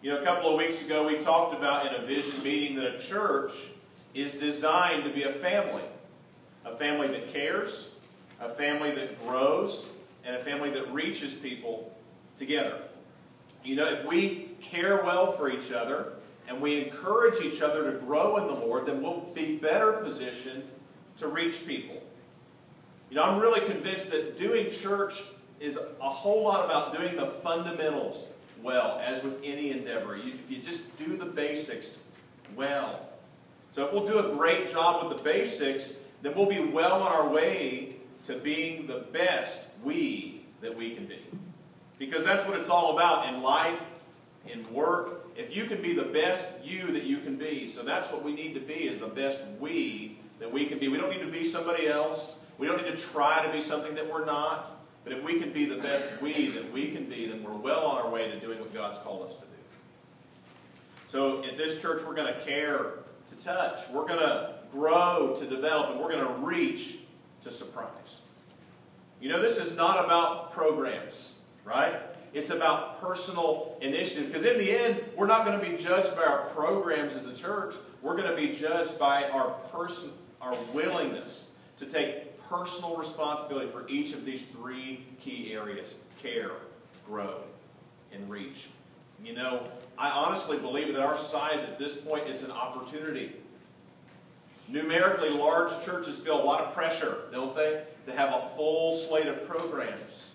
You know, a couple of weeks ago we talked about in a vision meeting that a church is designed to be a family. A family that cares, a family that grows, and a family that reaches people together. You know, if we care well for each other and we encourage each other to grow in the Lord, then we'll be better positioned to reach people. You know, I'm really convinced that doing church is a whole lot about doing the fundamentals well, as with any endeavor. You, if you just do the basics well. So if we'll do a great job with the basics, then we'll be well on our way to being the best we that we can be. Because that's what it's all about in life, in work. If you can be the best you that you can be. So that's what we need to be, is the best we that we can be. We don't need to be somebody else. We don't need to try to be something that we're not. But if we can be the best we that we can be, then we're well on our way to doing what God's called us to do. So at this church, we're going to care to touch. We're going to grow to develop, and we're going to reach to surprise. You know, this is not about programs, right? It's about personal initiative. Because in the end, we're not going to be judged by our programs as a church. We're going to be judged by our person, our willingness to take personal responsibility for each of these three key areas care, grow, and reach. You know, I honestly believe that our size at this point is an opportunity. Numerically large churches feel a lot of pressure, don't they, to have a full slate of programs.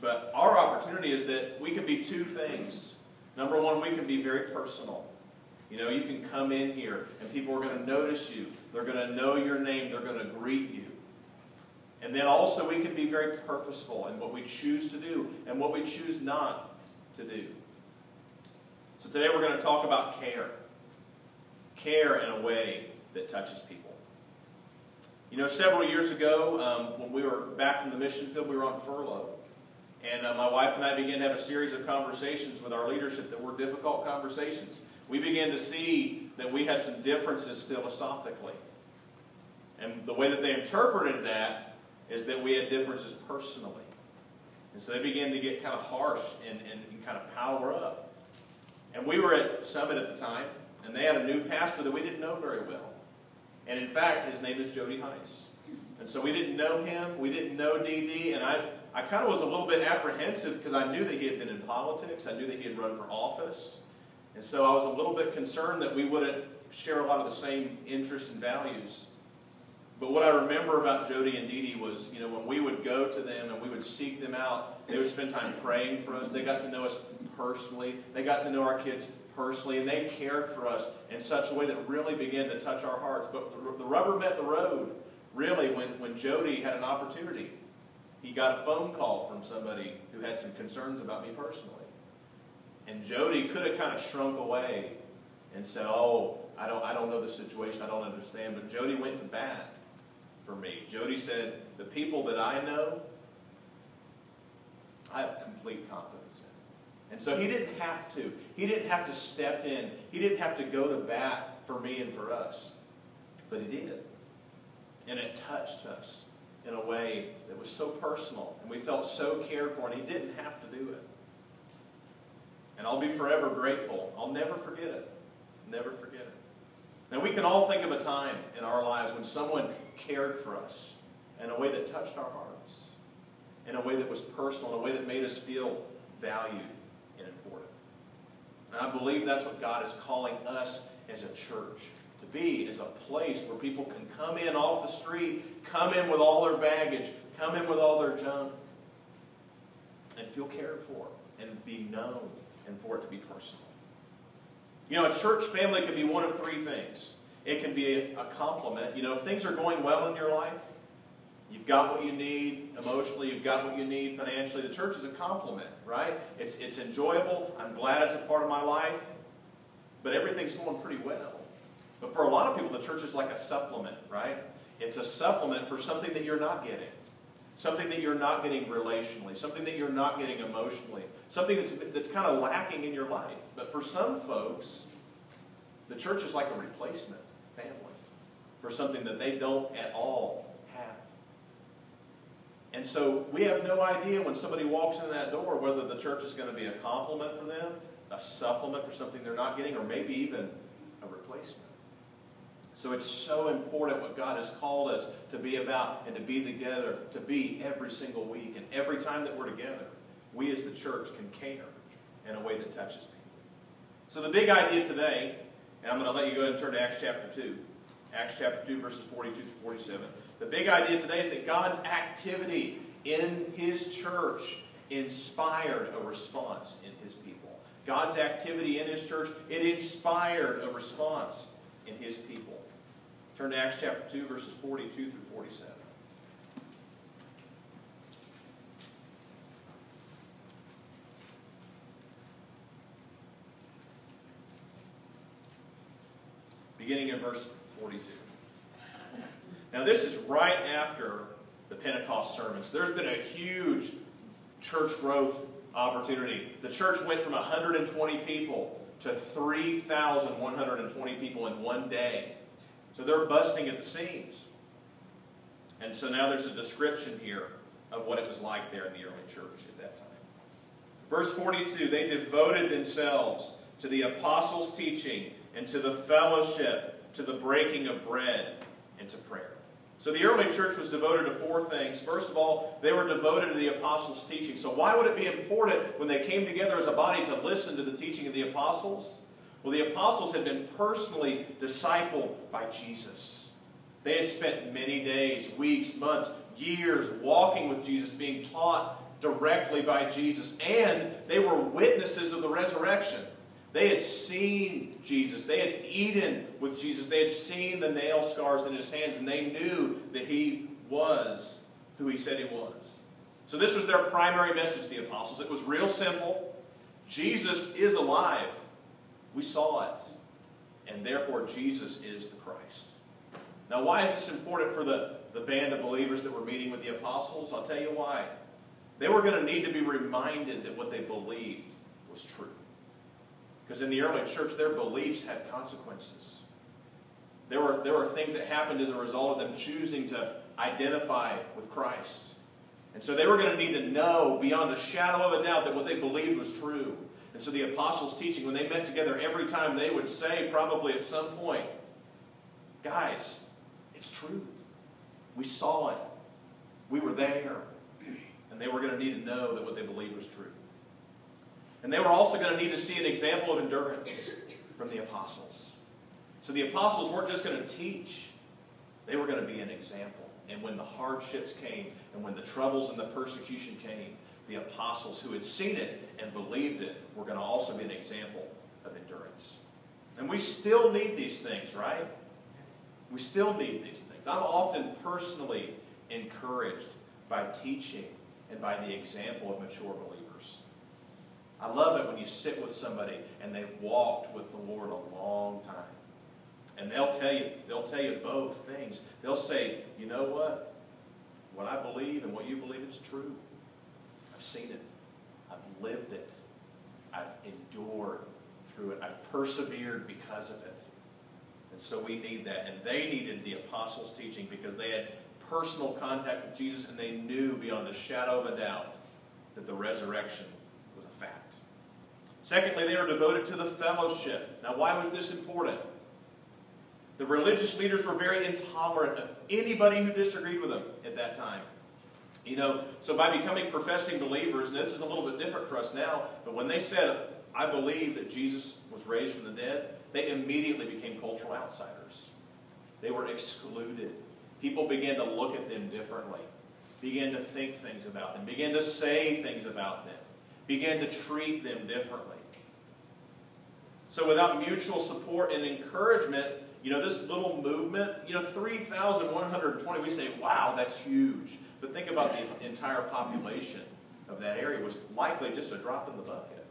But our opportunity is that we can be two things. Number one, we can be very personal. You know, you can come in here and people are going to notice you. They're going to know your name. They're going to greet you. And then also we can be very purposeful in what we choose to do and what we choose not to do. So today we're going to talk about care. Care in a way that touches people. You know, several years ago, um, when we were back from the mission field, we were on furlough. And uh, my wife and I began to have a series of conversations with our leadership that were difficult conversations we began to see that we had some differences philosophically. And the way that they interpreted that is that we had differences personally. And so they began to get kind of harsh and, and, and kind of power up. And we were at Summit at the time, and they had a new pastor that we didn't know very well. And in fact, his name is Jody Hice. And so we didn't know him, we didn't know Dee Dee, and I, I kind of was a little bit apprehensive because I knew that he had been in politics, I knew that he had run for office. And so I was a little bit concerned that we wouldn't share a lot of the same interests and values. But what I remember about Jody and Dee Dee was, you know, when we would go to them and we would seek them out, they would spend time praying for us. They got to know us personally. They got to know our kids personally, and they cared for us in such a way that really began to touch our hearts. But the rubber met the road, really, when, when Jody had an opportunity. He got a phone call from somebody who had some concerns about me personally. And Jody could have kind of shrunk away and said, oh, I don't, I don't know the situation, I don't understand. But Jody went to bat for me. Jody said, the people that I know, I have complete confidence in. And so he didn't have to. He didn't have to step in. He didn't have to go to bat for me and for us. But he did. And it touched us in a way that was so personal. And we felt so cared for. And he didn't have to do it. And I'll be forever grateful. I'll never forget it. Never forget it. Now, we can all think of a time in our lives when someone cared for us in a way that touched our hearts, in a way that was personal, in a way that made us feel valued and important. And I believe that's what God is calling us as a church to be, is a place where people can come in off the street, come in with all their baggage, come in with all their junk, and feel cared for and be known and for it to be personal. You know, a church family can be one of three things. It can be a, compliment. You know, if things are going well in your life, you've got what you need emotionally, you've got what you need financially. The church is a compliment, right? It's, it's enjoyable. I'm glad it's a part of my life. But everything's going pretty well. But for a lot of people, the church is like a supplement, right? It's a supplement for something that you're not getting something that you're not getting relationally, something that you're not getting emotionally, something that's, that's kind of lacking in your life. But for some folks, the church is like a replacement family for something that they don't at all have. And so we have no idea when somebody walks in that door whether the church is going to be a compliment for them, a supplement for something they're not getting, or maybe even a replacement. So it's so important what God has called us to be about and to be together, to be every single week. And every time that we're together, we as the church can care in a way that touches people. So the big idea today, and I'm going to let you go ahead and turn to Acts chapter 2. Acts chapter 2, verses 42 to 47. The big idea today is that God's activity in His church inspired a response in His people. God's activity in His church, it inspired a response in His people. Turn to Acts chapter 2, verses 42 through 47. Beginning in verse 42. Now, this is right after the Pentecost sermons. There's been a huge church growth opportunity. The church went from 120 people to 3,120 people in one day. So they're busting at the seams. And so now there's a description here of what it was like there in the early church at that time. Verse 42 They devoted themselves to the apostles' teaching and to the fellowship, to the breaking of bread, and to prayer. So the early church was devoted to four things. First of all, they were devoted to the apostles' teaching. So why would it be important when they came together as a body to listen to the teaching of the apostles? Well, the apostles had been personally discipled by Jesus. They had spent many days, weeks, months, years walking with Jesus, being taught directly by Jesus, and they were witnesses of the resurrection. They had seen Jesus. They had eaten with Jesus. They had seen the nail scars in his hands, and they knew that he was who he said he was. So, this was their primary message, the apostles. It was real simple Jesus is alive. We saw it. And therefore, Jesus is the Christ. Now, why is this important for the, the band of believers that were meeting with the apostles? I'll tell you why. They were going to need to be reminded that what they believed was true. Because in the early church, their beliefs had consequences. There were, there were things that happened as a result of them choosing to identify with Christ. And so they were going to need to know beyond a shadow of a doubt that what they believed was true. And so the apostles' teaching, when they met together every time, they would say, probably at some point, guys, it's true. We saw it. We were there. And they were going to need to know that what they believed was true. And they were also going to need to see an example of endurance from the apostles. So the apostles weren't just going to teach, they were going to be an example. And when the hardships came, and when the troubles and the persecution came, the apostles who had seen it and believed it were going to also be an example of endurance. And we still need these things, right? We still need these things. I'm often personally encouraged by teaching and by the example of mature believers. I love it when you sit with somebody and they've walked with the Lord a long time. And they'll tell you, they'll tell you both things. They'll say, you know what? What I believe and what you believe is true. I've seen it. I've lived it. I've endured through it. I've persevered because of it. And so we need that. And they needed the apostles' teaching because they had personal contact with Jesus and they knew beyond a shadow of a doubt that the resurrection was a fact. Secondly, they are devoted to the fellowship. Now, why was this important? The religious leaders were very intolerant of anybody who disagreed with them at that time. You know, so by becoming professing believers, and this is a little bit different for us now, but when they said, I believe that Jesus was raised from the dead, they immediately became cultural outsiders. They were excluded. People began to look at them differently, began to think things about them, began to say things about them, began to treat them differently. So without mutual support and encouragement, you know, this little movement, you know, 3,120, we say, wow, that's huge. But think about the entire population of that area was likely just a drop in the bucket.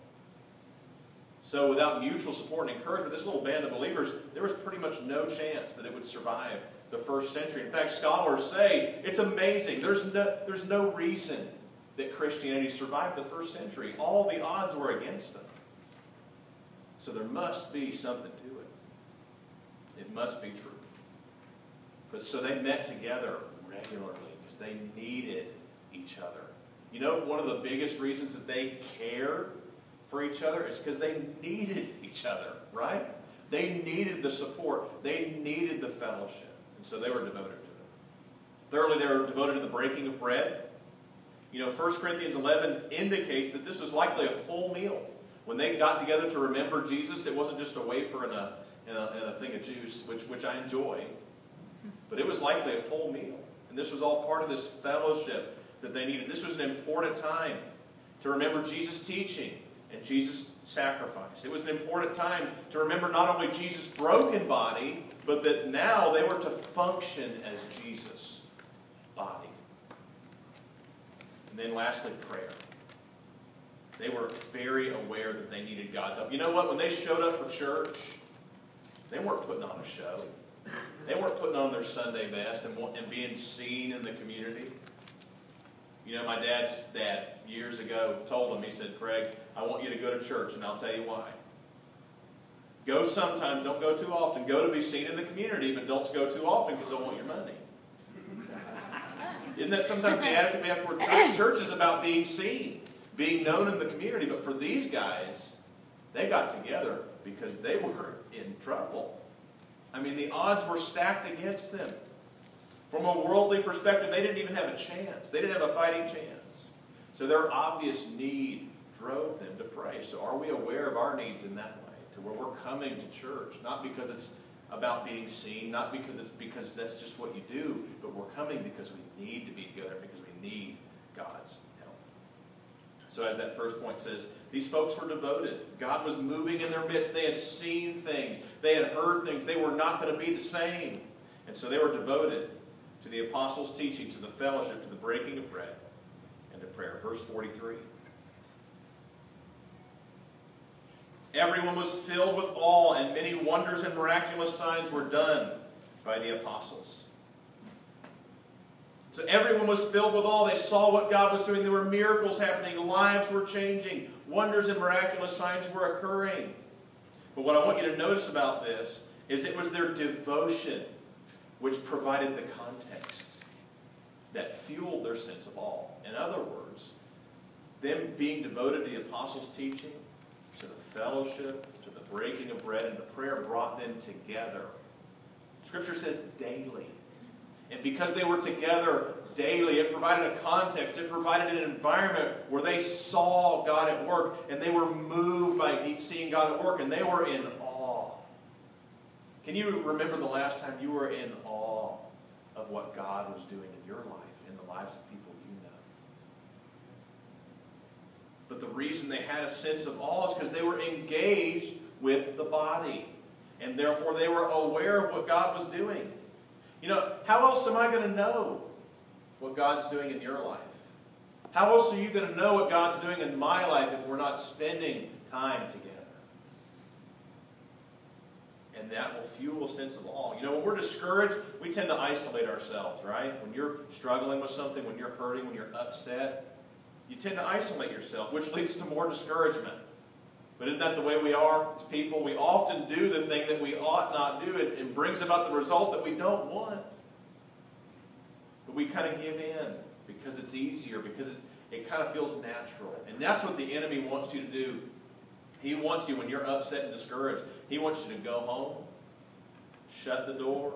So without mutual support and encouragement, this little band of believers, there was pretty much no chance that it would survive the first century. In fact, scholars say it's amazing. There's no, there's no reason that Christianity survived the first century. All the odds were against them. So there must be something to it. It must be true. But so they met together regularly because they needed each other. You know, one of the biggest reasons that they cared for each other is because they needed each other, right? They needed the support. They needed the fellowship. And so they were devoted to it. Thirdly, they were devoted to the breaking of bread. You know, 1 Corinthians 11 indicates that this was likely a full meal. When they got together to remember Jesus, it wasn't just a wafer and a, and a, and a thing of juice, which, which I enjoy, but it was likely a full meal. And this was all part of this fellowship that they needed. This was an important time to remember Jesus' teaching and Jesus' sacrifice. It was an important time to remember not only Jesus' broken body, but that now they were to function as Jesus' body. And then lastly, prayer. They were very aware that they needed God's help. You know what? When they showed up for church, they weren't putting on a show. They weren't putting on their Sunday best and, and being seen in the community. You know, my dad's dad years ago told him, he said, Craig, I want you to go to church, and I'll tell you why. Go sometimes, don't go too often. Go to be seen in the community, but don't go too often because I want your money. Isn't that sometimes the attitude we have toward church? Church is about being seen being known in the community. But for these guys, they got together because they were in trouble. I mean, the odds were stacked against them. From a worldly perspective, they didn't even have a chance. They didn't have a fighting chance. So their obvious need drove them to pray. So are we aware of our needs in that way? To where we're coming to church, not because it's about being seen, not because it's because that's just what you do, but we're coming because we need to be together, because we need God's so, as that first point says, these folks were devoted. God was moving in their midst. They had seen things, they had heard things. They were not going to be the same. And so they were devoted to the apostles' teaching, to the fellowship, to the breaking of bread, and to prayer. Verse 43. Everyone was filled with awe, and many wonders and miraculous signs were done by the apostles. So everyone was filled with awe. They saw what God was doing. There were miracles happening. Lives were changing. Wonders and miraculous signs were occurring. But what I want you to notice about this is it was their devotion which provided the context that fueled their sense of awe. In other words, them being devoted to the apostles' teaching, to the fellowship, to the breaking of bread, and the prayer brought them together. Scripture says daily. And because they were together daily, it provided a context, it provided an environment where they saw God at work and they were moved by seeing God at work and they were in awe. Can you remember the last time you were in awe of what God was doing in your life, in the lives of people you know? But the reason they had a sense of awe is because they were engaged with the body. And therefore they were aware of what God was doing. You know, how else am I going to know what God's doing in your life? How else are you going to know what God's doing in my life if we're not spending time together? And that will fuel a sense of awe. You know, when we're discouraged, we tend to isolate ourselves, right? When you're struggling with something, when you're hurting, when you're upset, you tend to isolate yourself, which leads to more discouragement. But isn't that the way we are as people? We often do the thing that we ought not do and, it brings about the result that we don't want. But we kind of give in because it's easier, because it, it kind of feels natural. And that's what the enemy wants you to do. He wants you, when you're upset and discouraged, he wants you to go home, shut the door,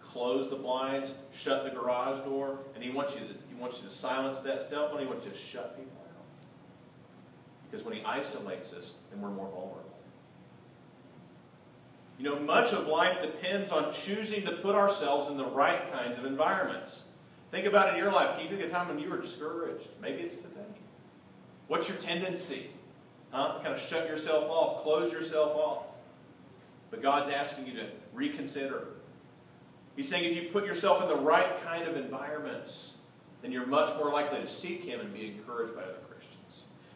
close the blinds, shut the garage door, and he wants you to, he wants you to silence that cell phone. He wants you to shut people because when he isolates us, then we're more vulnerable. You know, much of life depends on choosing to put ourselves in the right kinds of environments. Think about it in your life. Can you think of a time when you were discouraged? Maybe it's today. What's your tendency? Huh? To kind of shut yourself off, close yourself off. But God's asking you to reconsider. He's saying if you put yourself in the right kind of environments, then you're much more likely to seek Him and be encouraged by other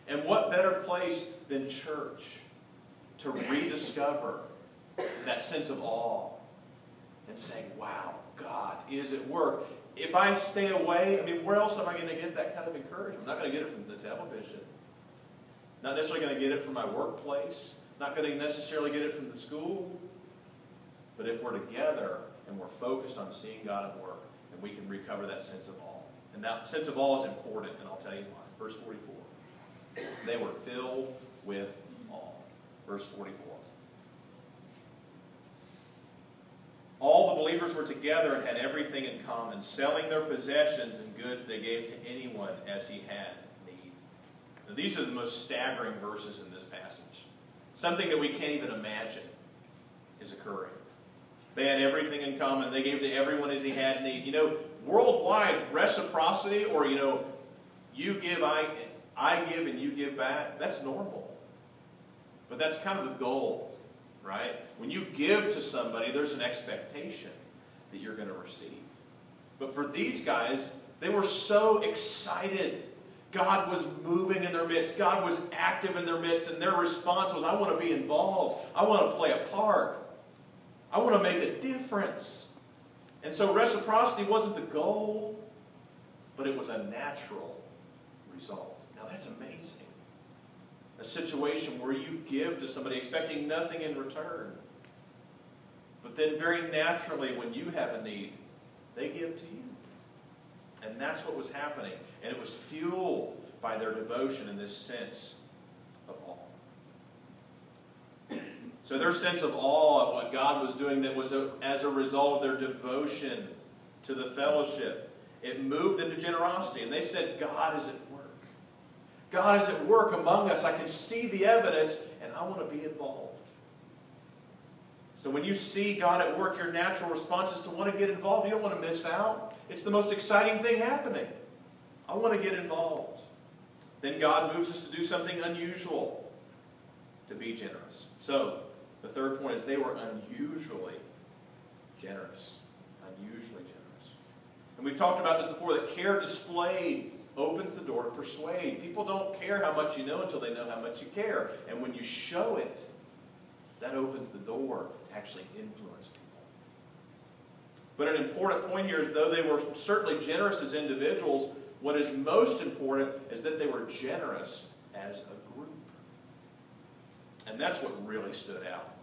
and what better place than church to rediscover that sense of awe and saying, wow, God is at work. If I stay away, I mean, where else am I going to get that kind of encouragement? I'm not going to get it from the television. Not necessarily going to get it from my workplace. Not going to necessarily get it from the school. But if we're together and we're focused on seeing God at work, then we can recover that sense of awe. And that sense of awe is important, and I'll tell you why. Verse 44. They were filled with awe. Verse 44. All the believers were together and had everything in common, selling their possessions and goods they gave to anyone as he had need. Now, these are the most staggering verses in this passage. Something that we can't even imagine is occurring. They had everything in common. They gave to everyone as he had need. You know, worldwide reciprocity, or you know, you give, I, I give, and you give back. That's normal. But that's kind of the goal, right? When you give to somebody, there's an expectation that you're going to receive. But for these guys, they were so excited. God was moving in their midst. God was active in their midst, and their response was, I want to be involved. I want to play a part. I want to make a difference. And so reciprocity wasn't the goal, but it was a natural result. That's amazing. A situation where you give to somebody expecting nothing in return. But then very naturally, when you have a need, they give to you. And that's what was happening. And it was fueled by their devotion in this sense of awe. So their sense of awe at what God was doing that was a, as a result of their devotion to the fellowship, it moved them to generosity. And they said, God is at. God is at work among us. I can see the evidence, and I want to be involved. So when you see God at work, your natural response is to want to get involved. You don't want to miss out. It's the most exciting thing happening. I want to get involved. Then God moves us to do something unusual, to be generous. So, the third point is they were unusually generous. Unusually generous. And we've talked about this before that care displayed opens the door to persuade. People don't care how much you know until they know how much you care. And when you show it, that opens the door to actually influence people. But an important point here is though they were certainly generous as individuals, what is most important is that they were generous as a group. And that's what really stood out.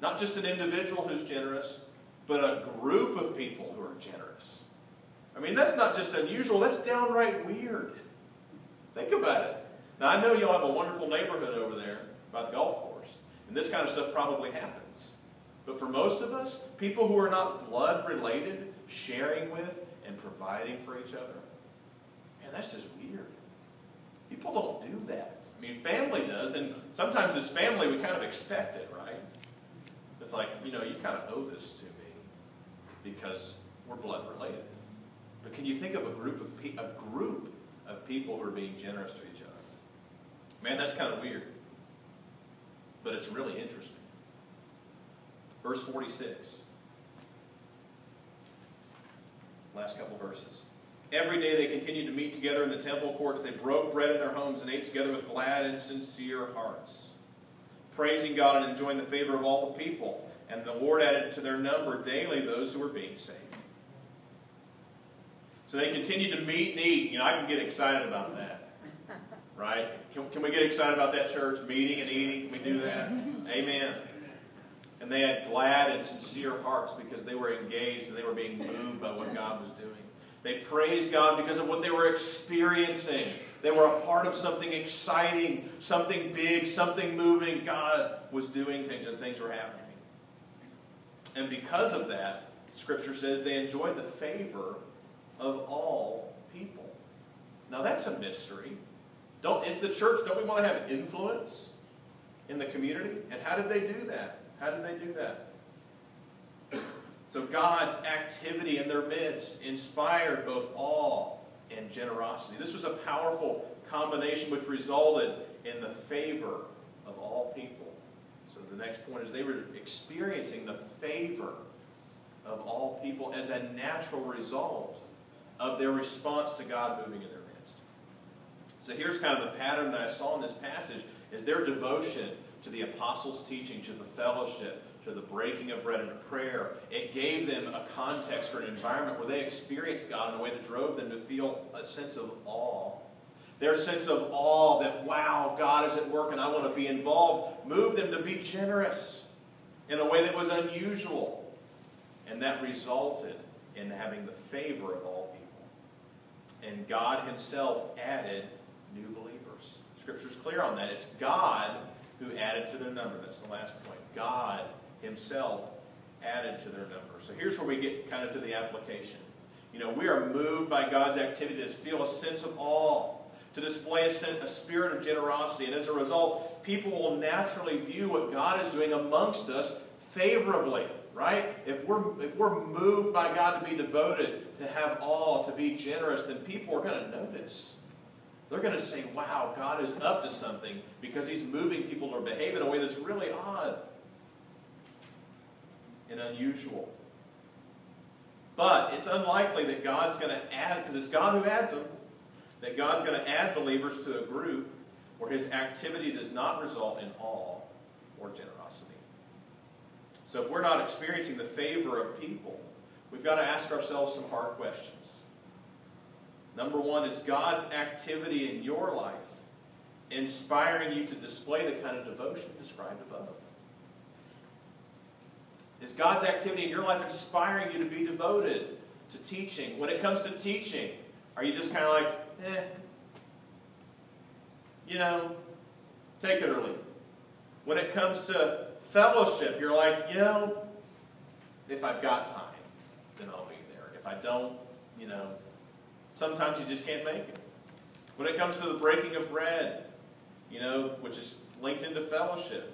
Not just an individual who's generous, but a group of people who are generous. I mean, that's not just unusual, that's downright weird. Think about it. Now, I know y'all have a wonderful neighborhood over there by the golf course, and this kind of stuff probably happens. But for most of us, people who are not blood related, sharing with and providing for each other, man, that's just weird. People don't do that. I mean, family does, and sometimes as family, we kind of expect it, right? It's like, you know, you kind of owe this to me because we're blood related. But can you think of a group of pe- a group of people who are being generous to each other? Man, that's kind of weird. But it's really interesting. Verse 46. Last couple verses. Every day they continued to meet together in the temple courts. They broke bread in their homes and ate together with glad and sincere hearts, praising God and enjoying the favor of all the people. And the Lord added to their number daily those who were being saved. So they continued to meet and eat. You know, I can get excited about that. Right? Can, can we get excited about that church meeting and eating? Can we do that? Amen. And they had glad and sincere hearts because they were engaged and they were being moved by what God was doing. They praised God because of what they were experiencing. They were a part of something exciting, something big, something moving. God was doing things and things were happening. And because of that, Scripture says they enjoyed the favor of all people. Now that's a mystery. Don't, is the church, don't we want to have influence in the community? And how did they do that? How did they do that? So God's activity in their midst inspired both awe and generosity. This was a powerful combination which resulted in the favor of all people. So the next point is they were experiencing the favor of all people as a natural result of their response to God moving in their midst. So here's kind of the pattern that I saw in this passage is their devotion to the apostles' teaching, to the fellowship, to the breaking of bread and to prayer. It gave them a context for an environment where they experienced God in a way that drove them to feel a sense of awe. Their sense of awe that, wow, God is at work and I want to be involved, moved them to be generous in a way that was unusual. And that resulted in having the favor of all. And God himself added new believers. Scripture's clear on that. It's God who added to their number. That's the last point. God himself added to their number. So here's where we get kind of to the application. You know, we are moved by God's activity to feel a sense of awe, to display a, a spirit of generosity. And as a result, people will naturally view what God is doing amongst us favorably right? If we're, if we're moved by God to be devoted, to have all, to be generous, then people are going to notice. They're going to say, wow, God is up to something because he's moving people to behave in a way that's really odd and unusual. But it's unlikely that God's going to add, because it's God who adds them, that God's going to add believers to a group where his activity does not result in awe or generosity. So if we're not experiencing the favor of people, we've got to ask ourselves some hard questions. Number one is God's activity in your life inspiring you to display the kind of devotion described above? Is God's activity in your life inspiring you to be devoted to teaching? When it comes to teaching, are you just kind of like, eh, you know, take it or leave it? When it comes to Fellowship, you're like, you know, if I've got time, then I'll be there. If I don't, you know, sometimes you just can't make it. When it comes to the breaking of bread, you know, which is linked into fellowship,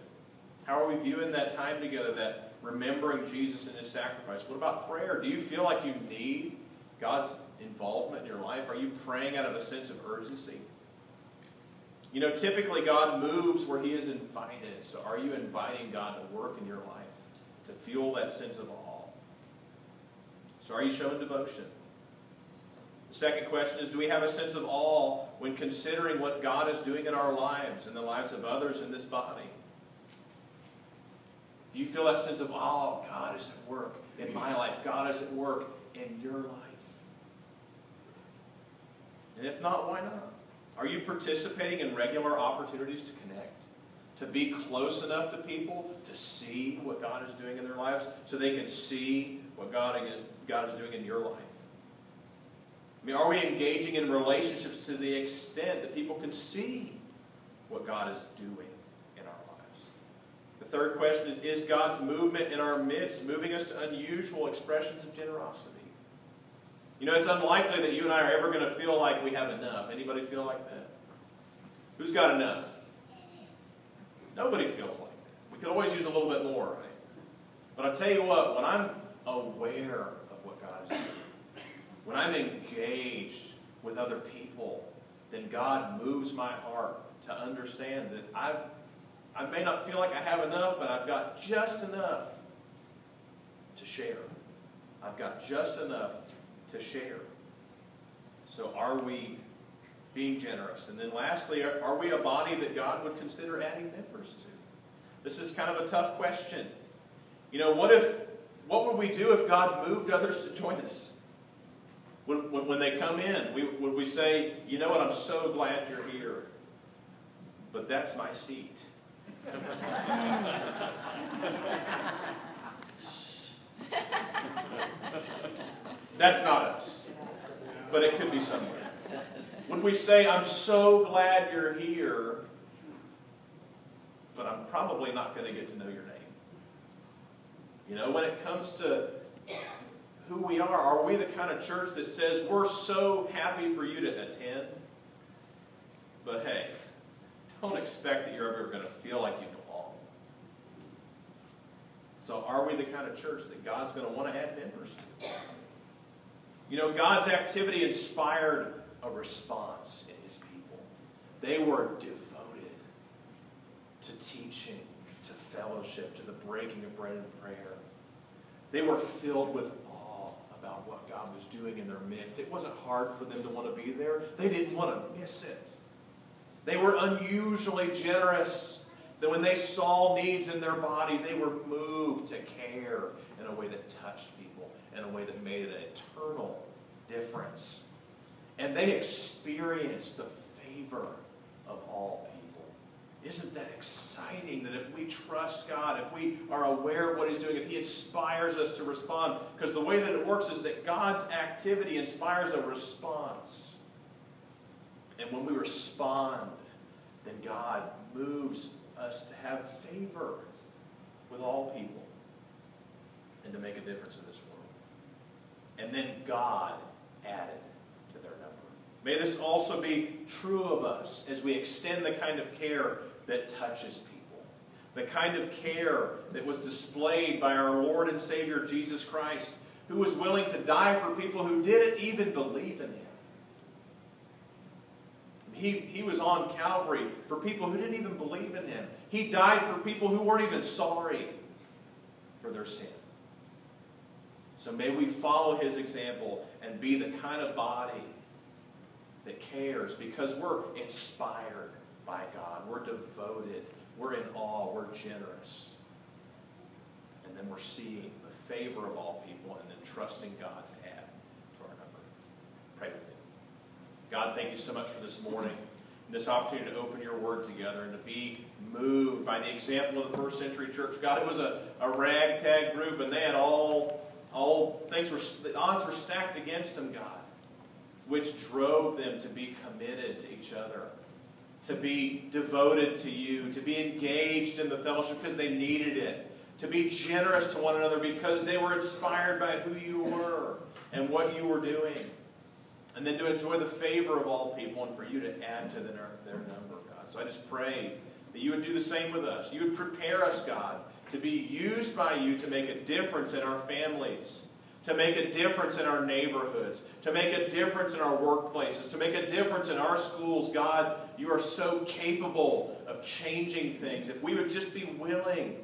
how are we viewing that time together, that remembering Jesus and his sacrifice? What about prayer? Do you feel like you need God's involvement in your life? Are you praying out of a sense of urgency? You know, typically God moves where He is invited. So are you inviting God to work in your life, to fuel that sense of awe? So are you showing devotion? The second question is Do we have a sense of awe when considering what God is doing in our lives and the lives of others in this body? Do you feel that sense of awe? God is at work in my life, God is at work in your life. And if not, why not? Are you participating in regular opportunities to connect? To be close enough to people to see what God is doing in their lives so they can see what God is, God is doing in your life? I mean, are we engaging in relationships to the extent that people can see what God is doing in our lives? The third question is Is God's movement in our midst moving us to unusual expressions of generosity? You know, it's unlikely that you and I are ever going to feel like we have enough. Anybody feel like that? Who's got enough? Nobody feels like that. We could always use a little bit more, right? But I'll tell you what, when I'm aware of what God is doing, when I'm engaged with other people, then God moves my heart to understand that I, I may not feel like I have enough, but I've got just enough to share. I've got just enough to share. So are we being generous? And then lastly, are, are we a body that God would consider adding members to? This is kind of a tough question. You know, what if what would we do if God moved others to join us? When, when, when they come in, we, would we say, you know what, I'm so glad you're here, but that's my seat. That's not us. But it could be somewhere. When we say, I'm so glad you're here, but I'm probably not going to get to know your name. You know, when it comes to who we are, are we the kind of church that says, we're so happy for you to attend, but hey, don't expect that you're ever going to feel like you belong. So are we the kind of church that God's going to want to add members to? You know, God's activity inspired a response in his people. They were devoted to teaching, to fellowship, to the breaking of bread and prayer. They were filled with awe about what God was doing in their midst. It wasn't hard for them to want to be there. They didn't want to miss it. They were unusually generous. That when they saw needs in their body, they were moved to care in a way that touched people in a way that made an eternal difference. And they experienced the favor of all people. Isn't that exciting that if we trust God, if we are aware of what He's doing, if He inspires us to respond, because the way that it works is that God's activity inspires a response. And when we respond, then God moves us to have favor with all people and to make a difference in this world. And then God added to their number. May this also be true of us as we extend the kind of care that touches people. The kind of care that was displayed by our Lord and Savior Jesus Christ, who was willing to die for people who didn't even believe in Him. He, he was on Calvary for people who didn't even believe in Him. He died for people who weren't even sorry for their sin. So may we follow His example and be the kind of body that cares because we're inspired by God. We're devoted. We're in awe. We're generous. And then we're seeing the favor of all people and then trusting God to add to our number. Pray with me. God, thank you so much for this morning and this opportunity to open your word together and to be moved by the example of the first century church. God, it was a, a ragtag group and they had all, all things were, the odds were stacked against them, God which drove them to be committed to each other, to be devoted to you, to be engaged in the fellowship because they needed it, to be generous to one another because they were inspired by who you were and what you were doing, and then to enjoy the favor of all people and for you to add to their, their number, God. So I just pray that you would do the same with us. You would prepare us, God, to be used by you to make a difference in our families to make a difference in our neighborhoods, to make a difference in our workplaces, to make a difference in our schools. God, you are so capable of changing things. If we would just be willing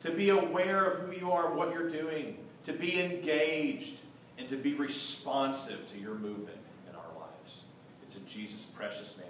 to be aware of who you are and what you're doing, to be engaged, and to be responsive to your movement in our lives. It's in Jesus' precious name